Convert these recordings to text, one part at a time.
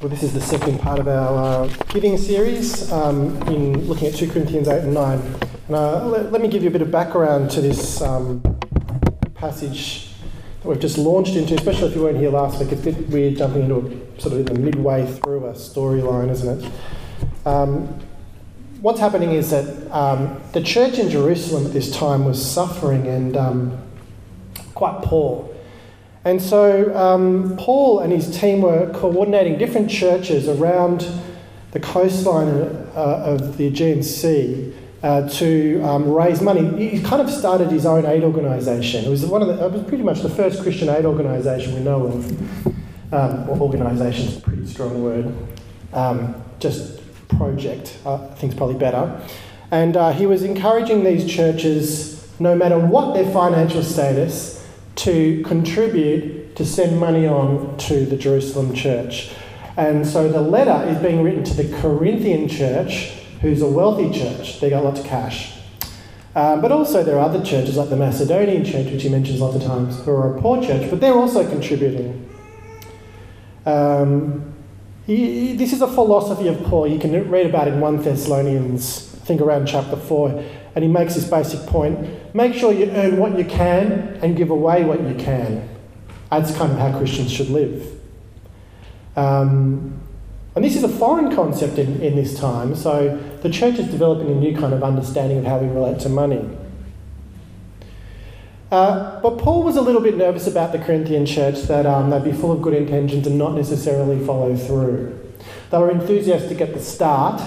Well, this is the second part of our uh, giving series um, in looking at 2 Corinthians 8 and 9. And uh, let, let, me give you a bit of background to this um, passage that we've just launched into, especially if you weren't here last week. It's a bit weird jumping into a sort of in the midway through a storyline, isn't it? Um, what's happening is that um, the church in Jerusalem at this time was suffering and um, quite poor. And so um, Paul and his team were coordinating different churches around the coastline uh, of the Aegean Sea uh, to um, raise money. He kind of started his own aid organisation. It was one of the, it was pretty much the first Christian aid organisation we know of. Um, well, organisation is a pretty strong word. Um, just project, uh, I think is probably better. And uh, he was encouraging these churches, no matter what their financial status, to contribute to send money on to the Jerusalem church. And so the letter is being written to the Corinthian church, who's a wealthy church. They got lots of cash. Um, but also there are other churches like the Macedonian church, which he mentions lots of times, who are a poor church, but they're also contributing. Um, he, this is a philosophy of Paul. You can read about it in 1 Thessalonians, I think around chapter 4 and he makes this basic point make sure you earn what you can and give away what you can. That's kind of how Christians should live. Um, and this is a foreign concept in, in this time, so the church is developing a new kind of understanding of how we relate to money. Uh, but Paul was a little bit nervous about the Corinthian church that um, they'd be full of good intentions and not necessarily follow through. They were enthusiastic at the start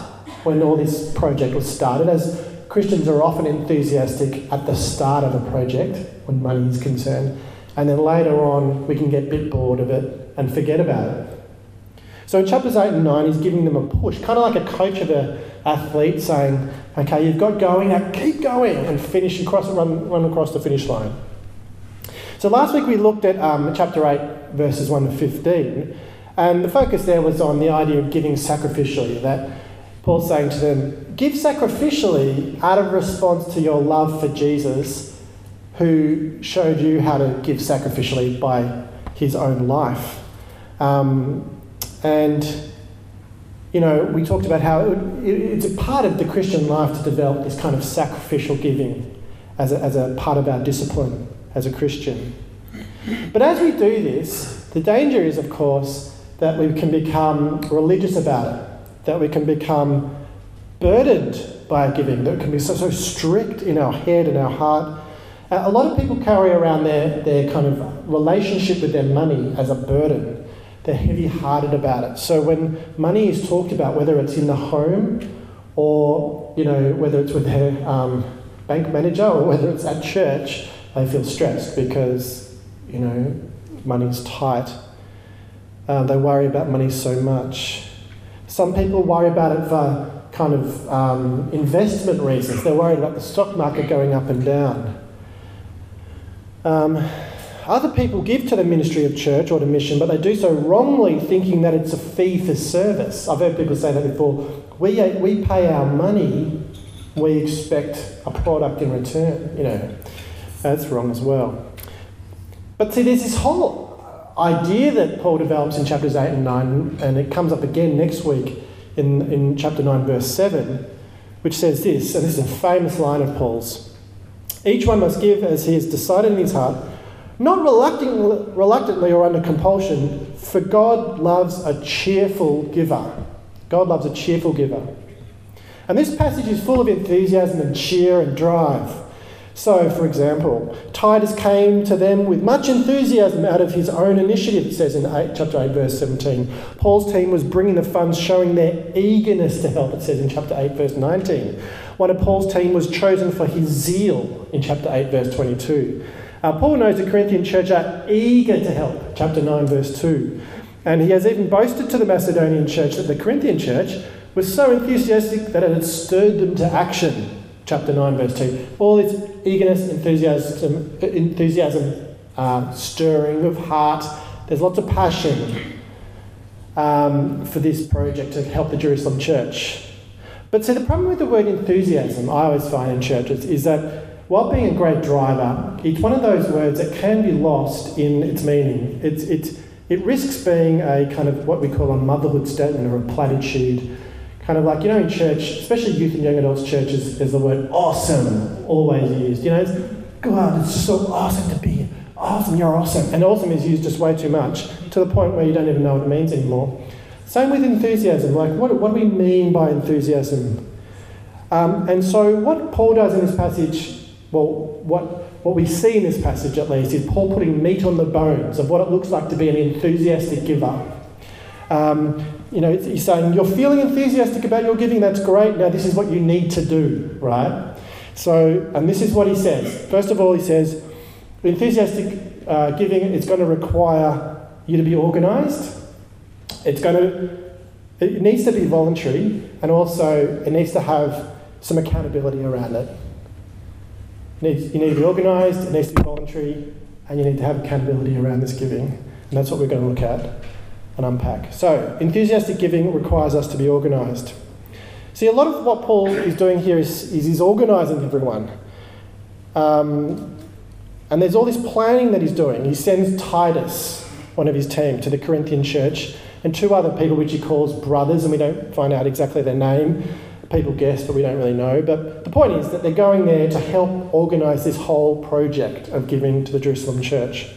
when all this project was started, as Christians are often enthusiastic at the start of a project when money is concerned, and then later on we can get a bit bored of it and forget about it. So in chapters 8 and 9, he's giving them a push, kind of like a coach of an athlete saying, okay, you've got going, now keep going and finish across, run, run across the finish line. So last week we looked at um, chapter 8, verses 1 to 15, and the focus there was on the idea of giving sacrificially, that Paul's saying to them, Give sacrificially out of response to your love for Jesus, who showed you how to give sacrificially by his own life. Um, and, you know, we talked about how it, it, it's a part of the Christian life to develop this kind of sacrificial giving as a, as a part of our discipline as a Christian. But as we do this, the danger is, of course, that we can become religious about it that we can become burdened by giving, that can be so, so strict in our head and our heart. Uh, a lot of people carry around their, their kind of relationship with their money as a burden. They're heavy hearted about it. So when money is talked about, whether it's in the home or, you know, whether it's with their um, bank manager or whether it's at church, they feel stressed because, you know, money's tight. Uh, they worry about money so much. Some people worry about it for kind of um, investment reasons. They're worried about the stock market going up and down. Um, other people give to the ministry of church or to mission, but they do so wrongly, thinking that it's a fee for service. I've heard people say that before. We, we pay our money, we expect a product in return. You know, that's wrong as well. But see, there's this whole idea that Paul develops in chapters 8 and 9, and it comes up again next week in, in chapter 9, verse 7, which says this, and this is a famous line of Paul's Each one must give as he has decided in his heart, not reluctantly, reluctantly or under compulsion, for God loves a cheerful giver. God loves a cheerful giver. And this passage is full of enthusiasm and cheer and drive. So, for example, Titus came to them with much enthusiasm out of his own initiative, it says in 8, chapter 8, verse 17. Paul's team was bringing the funds, showing their eagerness to help, it says in chapter 8, verse 19. One of Paul's team was chosen for his zeal in chapter 8, verse 22. Uh, Paul knows the Corinthian church are eager to help, chapter 9, verse 2. And he has even boasted to the Macedonian church that the Corinthian church was so enthusiastic that it had stirred them to action chapter 9, verse 2. All this eagerness, enthusiasm, enthusiasm uh, stirring of heart. There's lots of passion um, for this project to help the Jerusalem church. But see, the problem with the word enthusiasm, I always find in churches, is that while being a great driver, it's one of those words that can be lost in its meaning. It's, it's, it risks being a kind of what we call a motherhood statement or a platitude. Kind of like, you know, in church, especially youth and young adults churches, is the word awesome always used. You know, it's, God, it's so awesome to be here. Awesome, you're awesome. And awesome is used just way too much to the point where you don't even know what it means anymore. Same with enthusiasm. Like, what, what do we mean by enthusiasm? Um, and so, what Paul does in this passage, well, what, what we see in this passage at least, is Paul putting meat on the bones of what it looks like to be an enthusiastic giver. Um, you know, he's saying, You're feeling enthusiastic about your giving, that's great. Now, this is what you need to do, right? So, and this is what he says. First of all, he says, Enthusiastic uh, giving, is going to require you to be organised. It's going to, it needs to be voluntary, and also it needs to have some accountability around it. You need, you need to be organised, it needs to be voluntary, and you need to have accountability around this giving. And that's what we're going to look at and unpack. So, enthusiastic giving requires us to be organised. See, a lot of what Paul is doing here is, is he's organising everyone. Um, and there's all this planning that he's doing. He sends Titus, one of his team, to the Corinthian church, and two other people which he calls brothers, and we don't find out exactly their name. People guess, but we don't really know. But the point is that they're going there to help organise this whole project of giving to the Jerusalem church.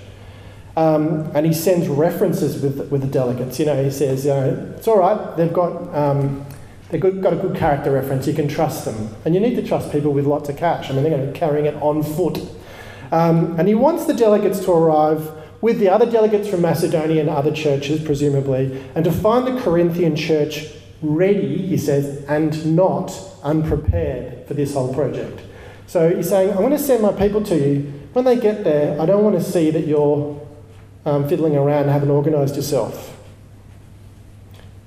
Um, and he sends references with, with the delegates. You know, he says, you know, it's all right, they've got, um, they've got a good character reference, you can trust them. And you need to trust people with lots of cash. I mean, they're going to be carrying it on foot. Um, and he wants the delegates to arrive with the other delegates from Macedonia and other churches, presumably, and to find the Corinthian church ready, he says, and not unprepared for this whole project. So he's saying, I'm going to send my people to you. When they get there, I don't want to see that you're um, fiddling around and haven't organised yourself.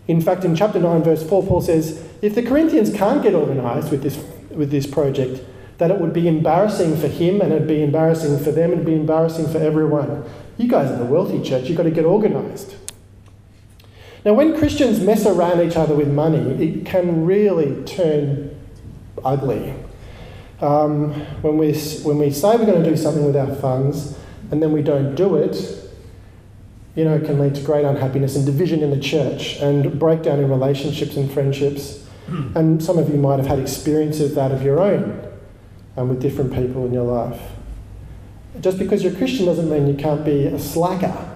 In fact, in chapter 9, verse 4, Paul says, if the Corinthians can't get organised with this, with this project, that it would be embarrassing for him and it'd be embarrassing for them and it'd be embarrassing for everyone. You guys are the wealthy church, you've got to get organised. Now, when Christians mess around each other with money, it can really turn ugly. Um, when, we, when we say we're going to do something with our funds and then we don't do it, you know, it can lead to great unhappiness and division in the church and breakdown in relationships and friendships. And some of you might have had experiences of that of your own um, with different people in your life. Just because you're a Christian doesn't mean you can't be a slacker.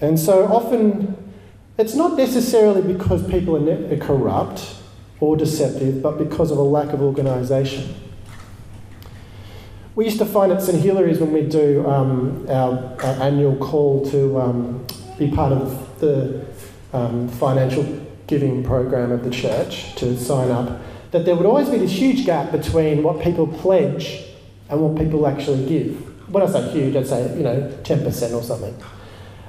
And so often, it's not necessarily because people are corrupt or deceptive, but because of a lack of organisation. We used to find at St Hilary's when we do um, our, our, annual call to um, be part of the um, financial giving program of the church to sign up, that there would always be this huge gap between what people pledge and what people actually give. When I say huge, I'd say, you know, 10% or something.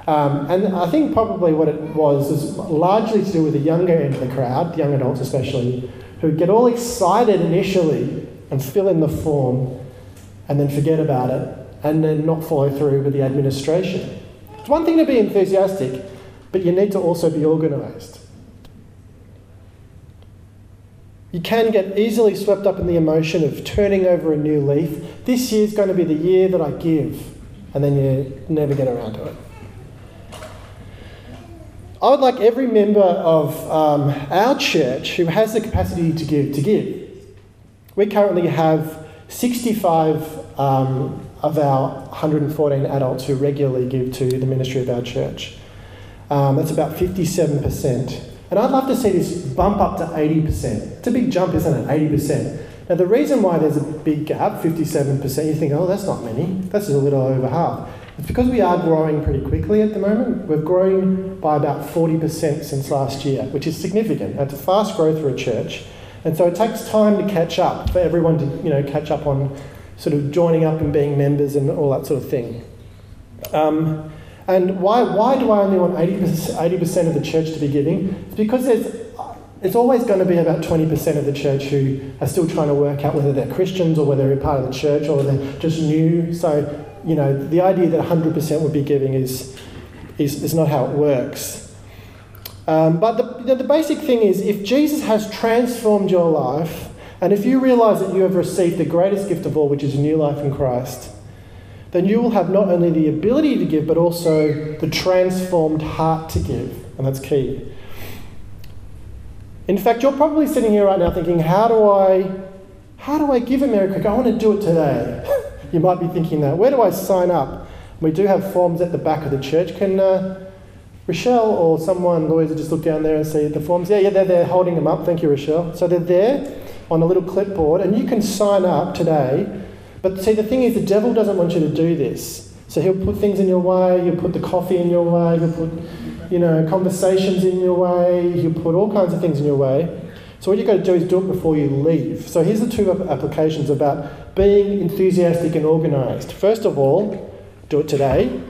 Um, and I think probably what it was was largely to do with the younger end of the crowd, young adults especially, who get all excited initially and fill in the form and then forget about it and then not follow through with the administration. It's one thing to be enthusiastic, but you need to also be organised. You can get easily swept up in the emotion of turning over a new leaf. This year's going to be the year that I give, and then you never get around to it. I would like every member of um, our church who has the capacity to give to give. We currently have 65 um, of our 114 adults who regularly give to the ministry of our church. Um, that's about 57%. And I'd love to see this bump up to 80%. It's a big jump, isn't it? 80%. Now, the reason why there's a big gap, 57%, you think, oh, that's not many. That's a little over half. It's because we are growing pretty quickly at the moment. We're growing by about 40% since last year, which is significant. That's a fast growth for a church. And so it takes time to catch up, for everyone to you know, catch up on sort of joining up and being members and all that sort of thing. Um, and why, why do I only want 80%, 80% of the church to be giving? It's because there's, it's always going to be about 20% of the church who are still trying to work out whether they're Christians or whether they're part of the church or they're just new. So, you know, the idea that 100% would be giving is, is, is not how it works. Um, but the, the basic thing is if Jesus has transformed your life, and if you realize that you have received the greatest gift of all, which is a new life in Christ, then you will have not only the ability to give, but also the transformed heart to give. And that's key. In fact, you're probably sitting here right now thinking, how do I, how do I give a Mary I want to do it today. you might be thinking that. Where do I sign up? We do have forms at the back of the church. Can uh, Rochelle or someone, lawyers, just look down there and see the forms? Yeah, yeah, they're there holding them up. Thank you, Rochelle. So they're there on a little clipboard, and you can sign up today. But see, the thing is, the devil doesn't want you to do this. So he'll put things in your way. He'll put the coffee in your way. He'll put, you know, conversations in your way. He'll put all kinds of things in your way. So what you've got to do is do it before you leave. So here's the two applications about being enthusiastic and organised. First of all, do it today.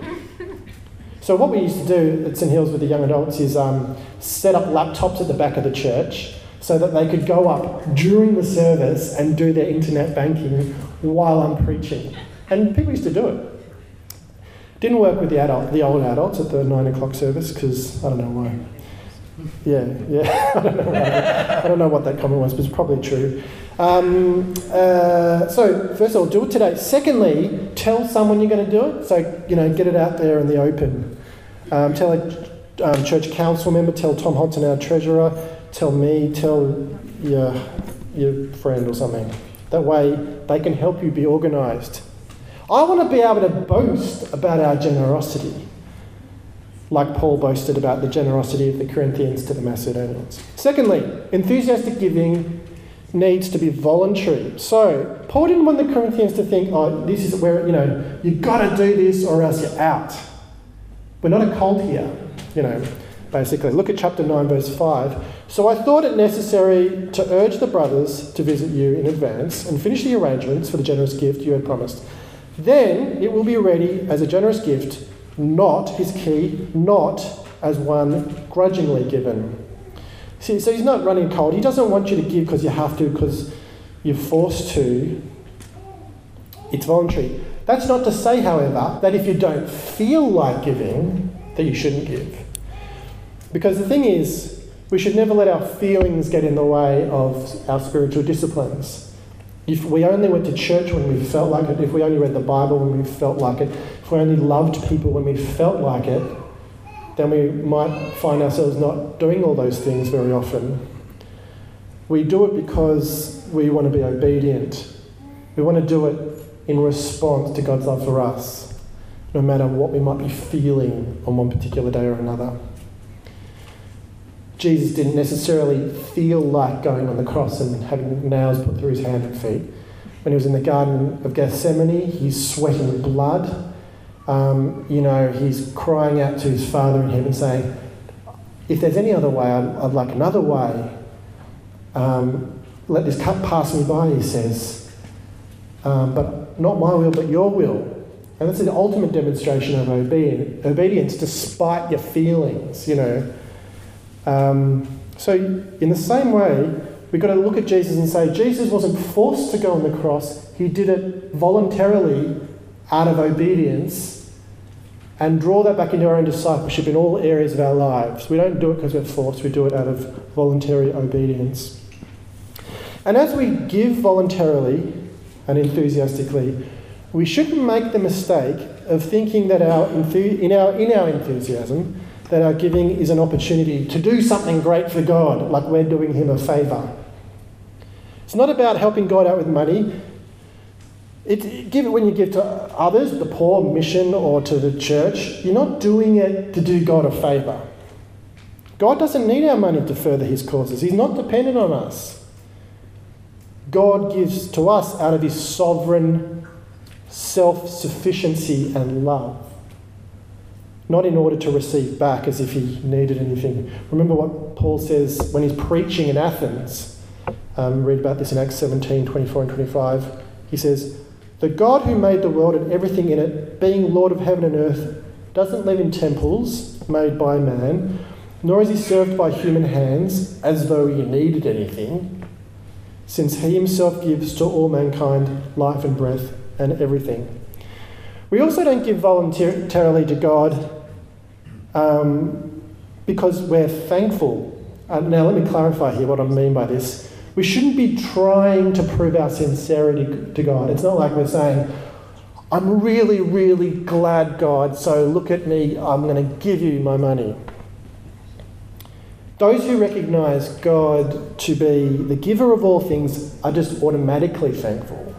So what we used to do at St Hills with the young adults is um, set up laptops at the back of the church so that they could go up during the service and do their internet banking while I'm preaching. And people used to do it. Didn't work with the adult, the old adults at the nine o'clock service because I don't know why. Yeah, yeah. I don't know why. I don't know what that comment was, but it's probably true. Um, uh, so first of all, do it today. Secondly, tell someone you're going to do it. So you know, get it out there in the open. Um, tell a um, church council member. Tell Tom Hodson, our treasurer tell me, tell your, your friend or something. That way they can help you be organised. I want to be able to boast about our generosity, like Paul boasted about the generosity of the Corinthians to the Macedonians. Secondly, enthusiastic giving needs to be voluntary. So, Paul didn't want the Corinthians to think, oh, this is where, you know, you've got to do this or else you're out. We're not a cult here, you know basically. Look at chapter 9, verse 5. So I thought it necessary to urge the brothers to visit you in advance and finish the arrangements for the generous gift you had promised. Then it will be ready as a generous gift, not, his key, not as one grudgingly given. See, so he's not running cold. He doesn't want you to give because you have to, because you're forced to. It's voluntary. That's not to say, however, that if you don't feel like giving, that you shouldn't give. Because the thing is, we should never let our feelings get in the way of our spiritual disciplines. If we only went to church when we felt like it, if we only read the Bible when we felt like it, if we only loved people when we felt like it, then we might find ourselves not doing all those things very often. We do it because we want to be obedient. We want to do it in response to God's love for us, no matter what we might be feeling on one particular day or another. Jesus didn't necessarily feel like going on the cross and having nails put through his hand and feet. When he was in the Garden of Gethsemane, he's sweating blood. Um, you know, he's crying out to his Father in heaven, saying, If there's any other way, I'd, I'd like another way. Um, let this cup pass me by, he says. Um, but not my will, but your will. And that's an ultimate demonstration of obedience, despite your feelings, you know. Um, so, in the same way, we've got to look at Jesus and say, Jesus wasn't forced to go on the cross, he did it voluntarily out of obedience and draw that back into our own discipleship in all areas of our lives. We don't do it because we're forced, we do it out of voluntary obedience. And as we give voluntarily and enthusiastically, we shouldn't make the mistake of thinking that our, in, our, in our enthusiasm, that our giving is an opportunity to do something great for God, like we're doing Him a favour. It's not about helping God out with money. It, give it when you give to others, the poor, mission, or to the church. You're not doing it to do God a favour. God doesn't need our money to further His causes, He's not dependent on us. God gives to us out of His sovereign self sufficiency and love not in order to receive back as if he needed anything. Remember what Paul says when he's preaching in Athens. Um, read about this in Acts 17 24 and 25. He says, The God who made the world and everything in it, being Lord of heaven and earth, doesn't live in temples made by man, nor is he served by human hands as though he needed anything, since he himself gives to all mankind life and breath and everything. We also don't give voluntarily to God um, because we're thankful. Uh, now, let me clarify here what I mean by this. We shouldn't be trying to prove our sincerity to God. It's not like we're saying, I'm really, really glad, God, so look at me, I'm going to give you my money. Those who recognize God to be the giver of all things are just automatically thankful.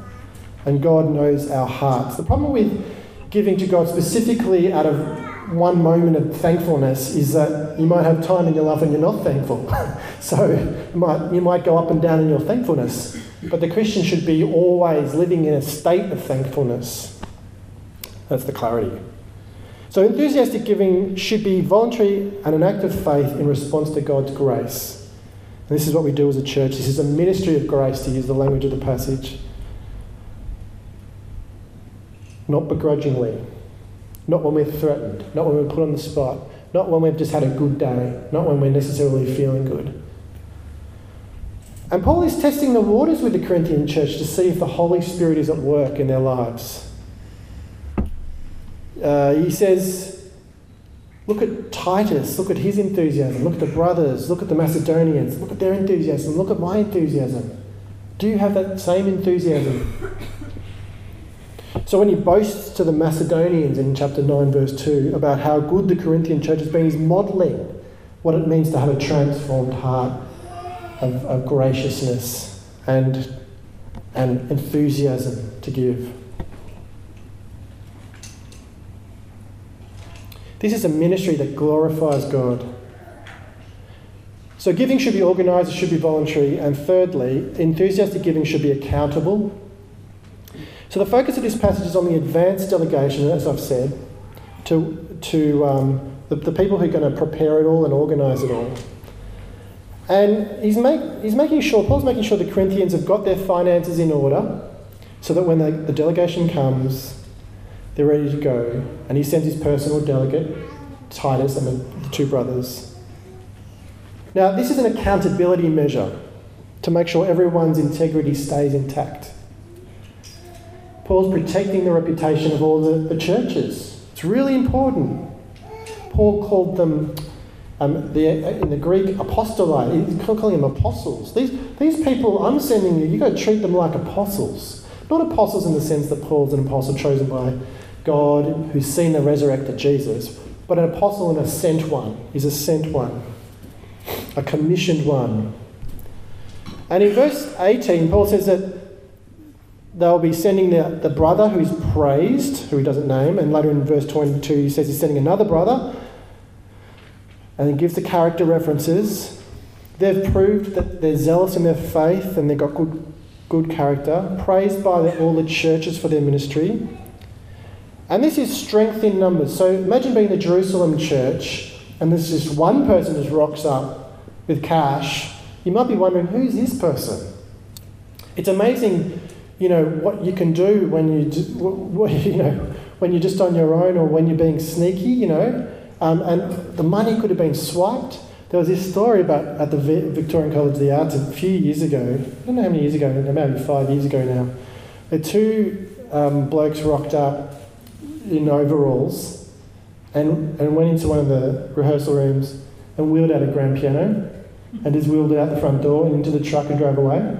And God knows our hearts. The problem with giving to God specifically out of one moment of thankfulness is that you might have time in your life when you're not thankful. so you might, you might go up and down in your thankfulness. But the Christian should be always living in a state of thankfulness. That's the clarity. So, enthusiastic giving should be voluntary and an act of faith in response to God's grace. And this is what we do as a church. This is a ministry of grace, to use the language of the passage. Not begrudgingly, not when we're threatened, not when we're put on the spot, not when we've just had a good day, not when we're necessarily feeling good. And Paul is testing the waters with the Corinthian church to see if the Holy Spirit is at work in their lives. Uh, he says, Look at Titus, look at his enthusiasm, look at the brothers, look at the Macedonians, look at their enthusiasm, look at my enthusiasm. Do you have that same enthusiasm? So when he boasts to the Macedonians in chapter 9, verse 2, about how good the Corinthian church has been, he's modelling what it means to have a transformed heart of, of graciousness and, and enthusiasm to give. This is a ministry that glorifies God. So, giving should be organised, it should be voluntary, and thirdly, enthusiastic giving should be accountable. So, the focus of this passage is on the advanced delegation, as I've said, to, to um, the, the people who are going to prepare it all and organise it all. And he's, make, he's making sure, Paul's making sure the Corinthians have got their finances in order so that when they, the delegation comes, they're ready to go. And he sends his personal delegate, Titus, and the, the two brothers. Now, this is an accountability measure to make sure everyone's integrity stays intact. Paul's protecting the reputation of all the, the churches. It's really important. Paul called them, um, the, in the Greek, apostoli. He's calling them apostles. These, these people I'm sending you, you've got to treat them like apostles. Not apostles in the sense that Paul's an apostle chosen by God who's seen the resurrected Jesus, but an apostle and a sent one. He's a sent one, a commissioned one. And in verse 18, Paul says that they'll be sending the, the brother who's praised, who he doesn't name, and later in verse 22, he says he's sending another brother, and he gives the character references. They've proved that they're zealous in their faith and they've got good, good character, praised by the, all the churches for their ministry. And this is strength in numbers. So imagine being the Jerusalem church and there's just one person just rocks up with cash. You might be wondering, who's this person? It's amazing, you know, what you can do when you, you know, when you're just on your own or when you're being sneaky, you know. Um, and the money could have been swiped. There was this story about at the Victorian College of the Arts a few years ago. I don't know how many years ago, maybe five years ago now. The two um, blokes rocked up in overalls and, and went into one of the rehearsal rooms and wheeled out a grand piano and just wheeled it out the front door and into the truck and drove away.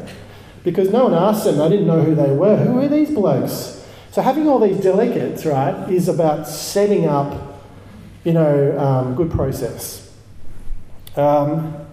Because no one asked them, they didn't know who they were. Who are these blokes? So having all these delegates, right, is about setting up, you know, um, good process. Um,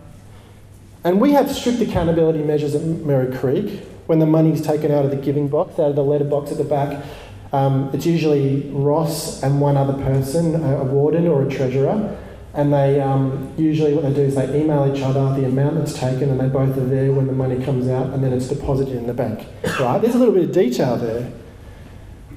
and we have strict accountability measures at Merri Creek when the money is taken out of the giving box, out of the letter box at the back. Um, it's usually Ross and one other person, a, a warden or a treasurer, and they um, usually what they do is they email each other the amount that's taken, and they both are there when the money comes out, and then it's deposited in the bank. Right? There's a little bit of detail there.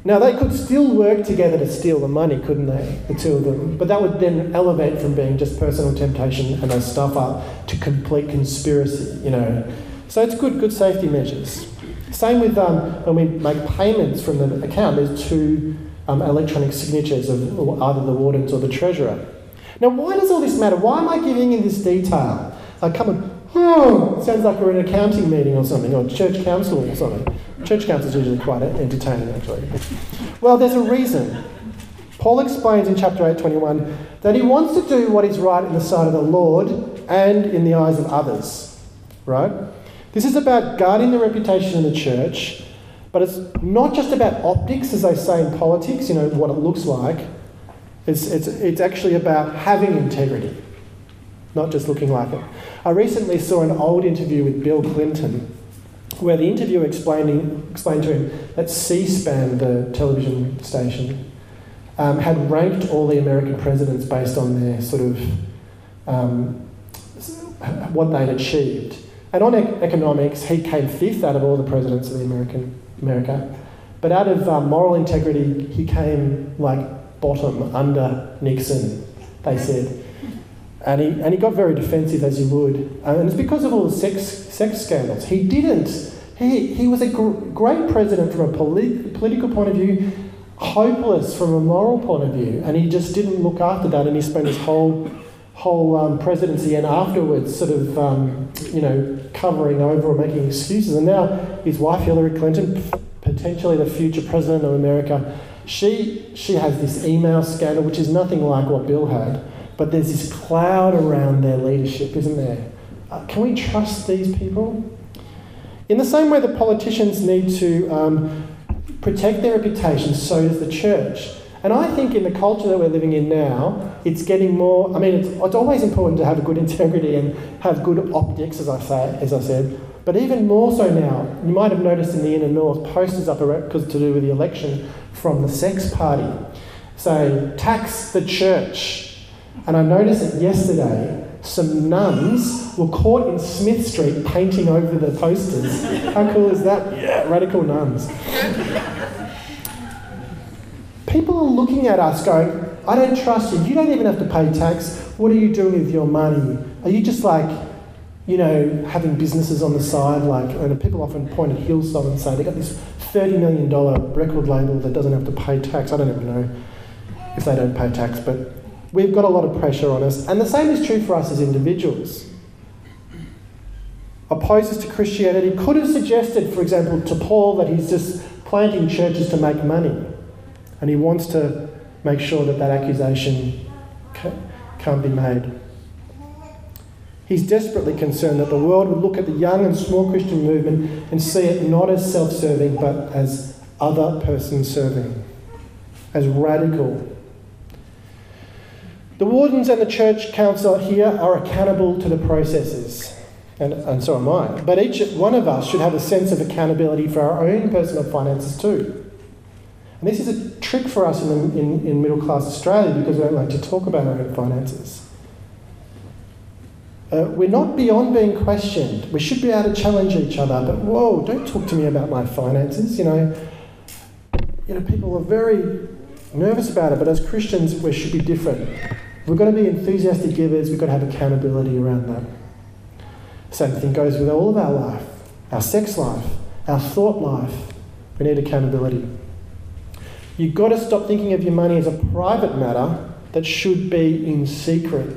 Now they could still work together to steal the money, couldn't they, the two of them? But that would then elevate from being just personal temptation and a stuff up to complete conspiracy, you know. So it's good, good safety measures. Same with um, when we make payments from the account, there's two um, electronic signatures of either the wardens or the treasurer. Now, why does all this matter? Why am I giving in this detail? I come and, oh, hmm, sounds like we're in an accounting meeting or something, or church council or something. Church council is usually quite entertaining, actually. Well, there's a reason. Paul explains in chapter 8:21 that he wants to do what is right in the sight of the Lord and in the eyes of others. Right? This is about guarding the reputation of the church, But it's not just about optics, as they say in politics, you know, what it looks like. It's, it's, it's actually about having integrity, not just looking like it. I recently saw an old interview with Bill Clinton where the interviewer explaining, explained to him that C SPAN, the television station, um, had ranked all the American presidents based on their sort of um, what they'd achieved. And on ec- economics, he came fifth out of all the presidents of the American America. But out of um, moral integrity, he came like bottom under Nixon, they said. And he, and he got very defensive, as you would. And it's because of all the sex, sex scandals. He didn't. He, he was a gr- great president from a polit- political point of view, hopeless from a moral point of view. And he just didn't look after that. And he spent his whole, whole um, presidency and afterwards sort of, um, you know, covering over or making excuses. And now his wife, Hillary Clinton, potentially the future president of America, she, she has this email scandal, which is nothing like what Bill had. But there's this cloud around their leadership, isn't there? Uh, can we trust these people? In the same way that politicians need to um, protect their reputation, so does the church. And I think in the culture that we're living in now, it's getting more. I mean, it's, it's always important to have a good integrity and have good optics, as I say, as I said. But even more so now, you might have noticed in the inner north posters up because to do with the election from the sex party, saying tax the church and I noticed that yesterday some nuns were caught in Smith Street painting over the posters. How cool is that? Yeah, radical nuns. People are looking at us going, I don't trust you. You don't even have to pay tax. What are you doing with your money? Are you just like, you know, having businesses on the side? Like, and people often point at Hillsong and say they've got this $30 million record label that doesn't have to pay tax. I don't even know if they don't pay tax, but We've got a lot of pressure on us, and the same is true for us as individuals. Opposers to Christianity could have suggested, for example, to Paul that he's just planting churches to make money, and he wants to make sure that that accusation can't be made. He's desperately concerned that the world would look at the young and small Christian movement and see it not as self serving but as other person serving, as radical the wardens and the church council here are accountable to the processes, and, and so am I. But each one of us should have a sense of accountability for our own personal finances too. And this is a trick for us in, in, in middle class Australia because we don't like to talk about our own finances. Uh, we're not beyond being questioned. We should be able to challenge each other, but whoa, don't talk to me about my finances. You know, you know, people are very nervous about it, but as Christians, we should be different. We've got to be enthusiastic givers, we've got to have accountability around that. Same thing goes with all of our life our sex life, our thought life. We need accountability. You've got to stop thinking of your money as a private matter that should be in secret.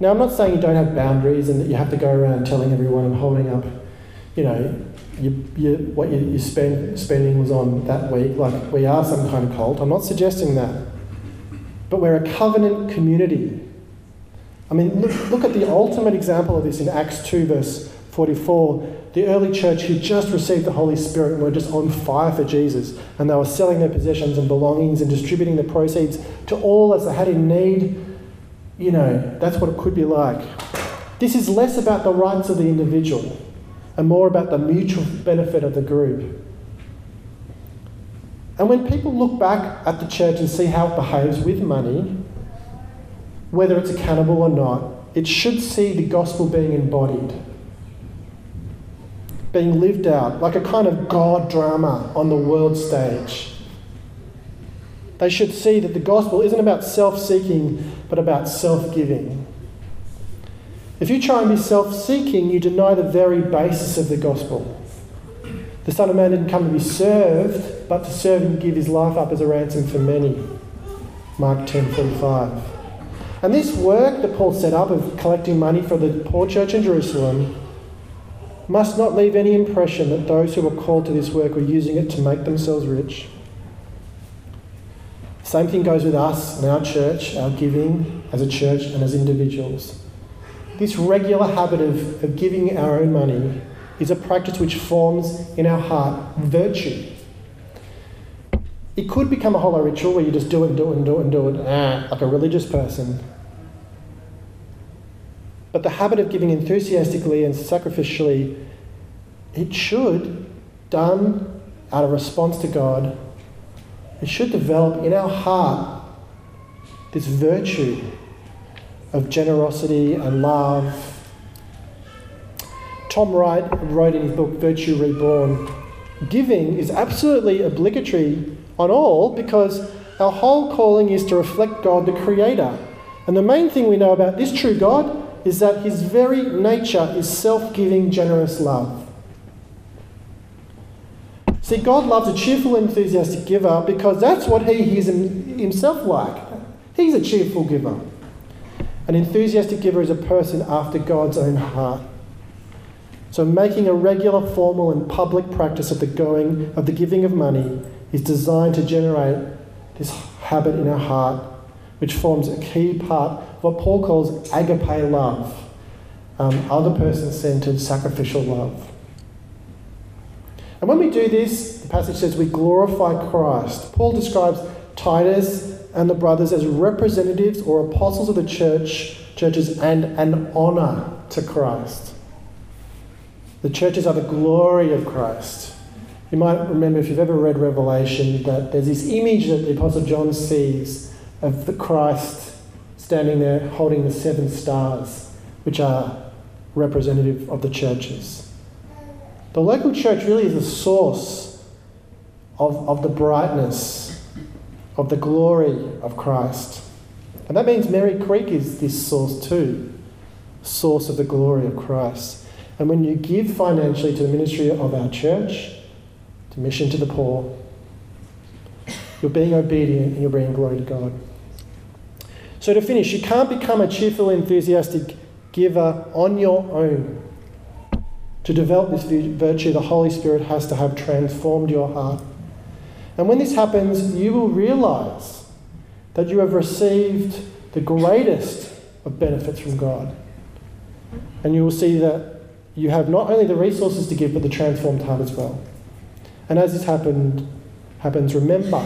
Now, I'm not saying you don't have boundaries and that you have to go around telling everyone and holding up, you know, you, you, what you, you spend, spending was on that week, like we are some kind of cult. I'm not suggesting that but we're a covenant community. I mean, look, look at the ultimate example of this in Acts 2, verse 44. The early church who just received the Holy Spirit and were just on fire for Jesus, and they were selling their possessions and belongings and distributing the proceeds to all as they had in need. You know, that's what it could be like. This is less about the rights of the individual and more about the mutual benefit of the group. And when people look back at the church and see how it behaves with money, whether it's accountable or not, it should see the gospel being embodied, being lived out, like a kind of God drama on the world stage. They should see that the gospel isn't about self seeking, but about self giving. If you try and be self seeking, you deny the very basis of the gospel. The Son of Man didn't come to be served, but to serve and give his life up as a ransom for many. Mark 10:45. And this work that Paul set up of collecting money for the poor church in Jerusalem must not leave any impression that those who were called to this work were using it to make themselves rich. Same thing goes with us and our church, our giving as a church and as individuals. This regular habit of, of giving our own money is a practice which forms in our heart virtue. It could become a hollow ritual where you just do it and do it and do it and do it, ah, like a religious person. But the habit of giving enthusiastically and sacrificially, it should, done out of response to God, it should develop in our heart this virtue of generosity and love. Tom Wright wrote in his book Virtue Reborn giving is absolutely obligatory on all because our whole calling is to reflect God the Creator. And the main thing we know about this true God is that his very nature is self giving, generous love. See, God loves a cheerful, enthusiastic giver because that's what he is himself like. He's a cheerful giver. An enthusiastic giver is a person after God's own heart. So, making a regular, formal, and public practice of the going of the giving of money is designed to generate this habit in our heart, which forms a key part of what Paul calls agape love, um, other person centered sacrificial love. And when we do this, the passage says we glorify Christ. Paul describes Titus and the brothers as representatives or apostles of the church, churches, and an honour to Christ. The churches are the glory of Christ. You might remember, if you've ever read Revelation, that there's this image that the Apostle John sees of the Christ standing there holding the seven stars, which are representative of the churches. The local church really is the source of, of the brightness of the glory of Christ. And that means Merri Creek is this source too, source of the glory of Christ. And when you give financially to the ministry of our church, to mission to the poor, you're being obedient and you're bringing glory to God. So, to finish, you can't become a cheerful, enthusiastic giver on your own. To develop this virtue, the Holy Spirit has to have transformed your heart. And when this happens, you will realize that you have received the greatest of benefits from God. And you will see that you have not only the resources to give, but the transformed heart as well. And as this happened, happens, remember.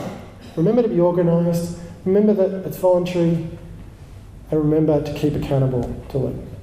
Remember to be organised. Remember that it's voluntary. And remember to keep accountable to it.